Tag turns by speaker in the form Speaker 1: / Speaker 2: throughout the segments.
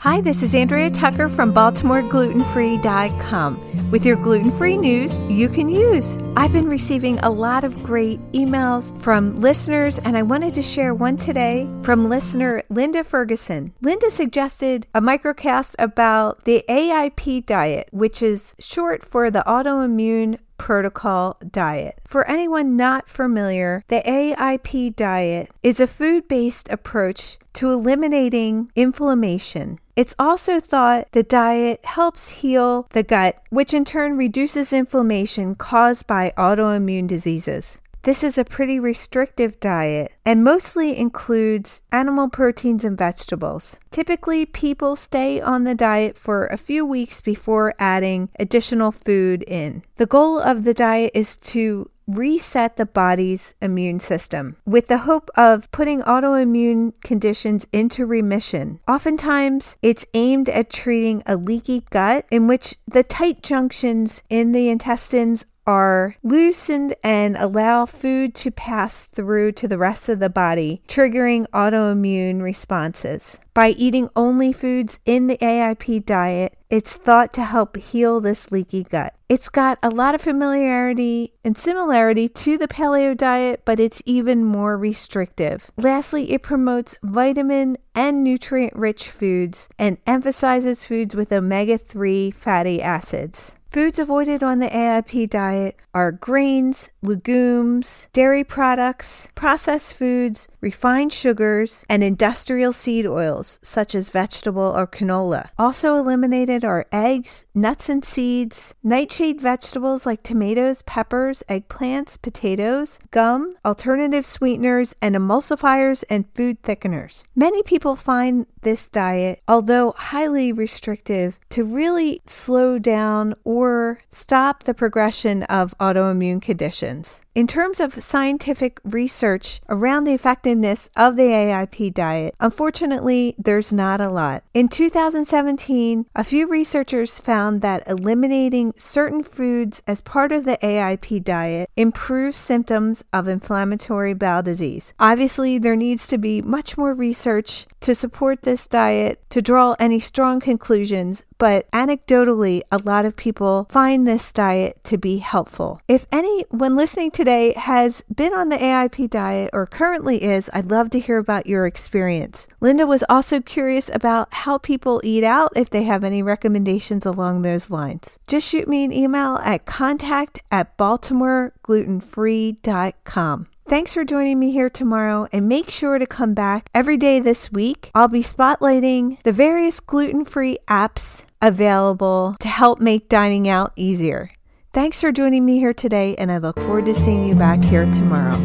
Speaker 1: Hi, this is Andrea Tucker from BaltimoreGlutenFree.com with your gluten free news you can use. I've been receiving a lot of great emails from listeners, and I wanted to share one today from listener Linda Ferguson. Linda suggested a microcast about the AIP diet, which is short for the autoimmune protocol diet. For anyone not familiar, the AIP diet is a food based approach to eliminating inflammation. It's also thought the diet helps heal the gut, which in turn reduces inflammation caused by autoimmune diseases. This is a pretty restrictive diet and mostly includes animal proteins and vegetables. Typically, people stay on the diet for a few weeks before adding additional food in. The goal of the diet is to reset the body's immune system with the hope of putting autoimmune conditions into remission. Oftentimes, it's aimed at treating a leaky gut in which the tight junctions in the intestines are loosened and allow food to pass through to the rest of the body, triggering autoimmune responses. By eating only foods in the AIP diet, it's thought to help heal this leaky gut. It's got a lot of familiarity and similarity to the paleo diet, but it's even more restrictive. Lastly, it promotes vitamin and nutrient rich foods and emphasizes foods with omega 3 fatty acids. Foods avoided on the AIP diet are grains, legumes, dairy products, processed foods, refined sugars, and industrial seed oils such as vegetable or canola. Also eliminated are eggs, nuts and seeds, nightshade vegetables like tomatoes, peppers, eggplants, potatoes, gum, alternative sweeteners, and emulsifiers and food thickeners. Many people find this diet, although highly restrictive, to really slow down or stop the progression of autoimmune conditions. In terms of scientific research around the effectiveness of the AIP diet, unfortunately, there's not a lot. In 2017, a few researchers found that eliminating certain foods as part of the AIP diet improves symptoms of inflammatory bowel disease. Obviously, there needs to be much more research to support this diet to draw any strong conclusions, but anecdotally, a lot of people find this diet to be helpful. If anyone listening today has been on the AIP diet or currently is, I'd love to hear about your experience. Linda was also curious about how people eat out if they have any recommendations along those lines. Just shoot me an email at contact at baltimoreglutenfree.com. Thanks for joining me here tomorrow and make sure to come back every day this week. I'll be spotlighting the various gluten free apps available to help make dining out easier. Thanks for joining me here today, and I look forward to seeing you back here tomorrow.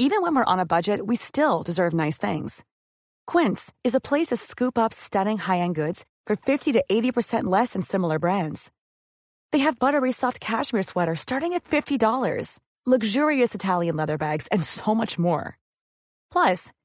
Speaker 2: Even when we're on a budget, we still deserve nice things. Quince is a place to scoop up stunning high-end goods for 50 to 80% less than similar brands. They have buttery soft cashmere sweaters starting at $50, luxurious Italian leather bags, and so much more. Plus,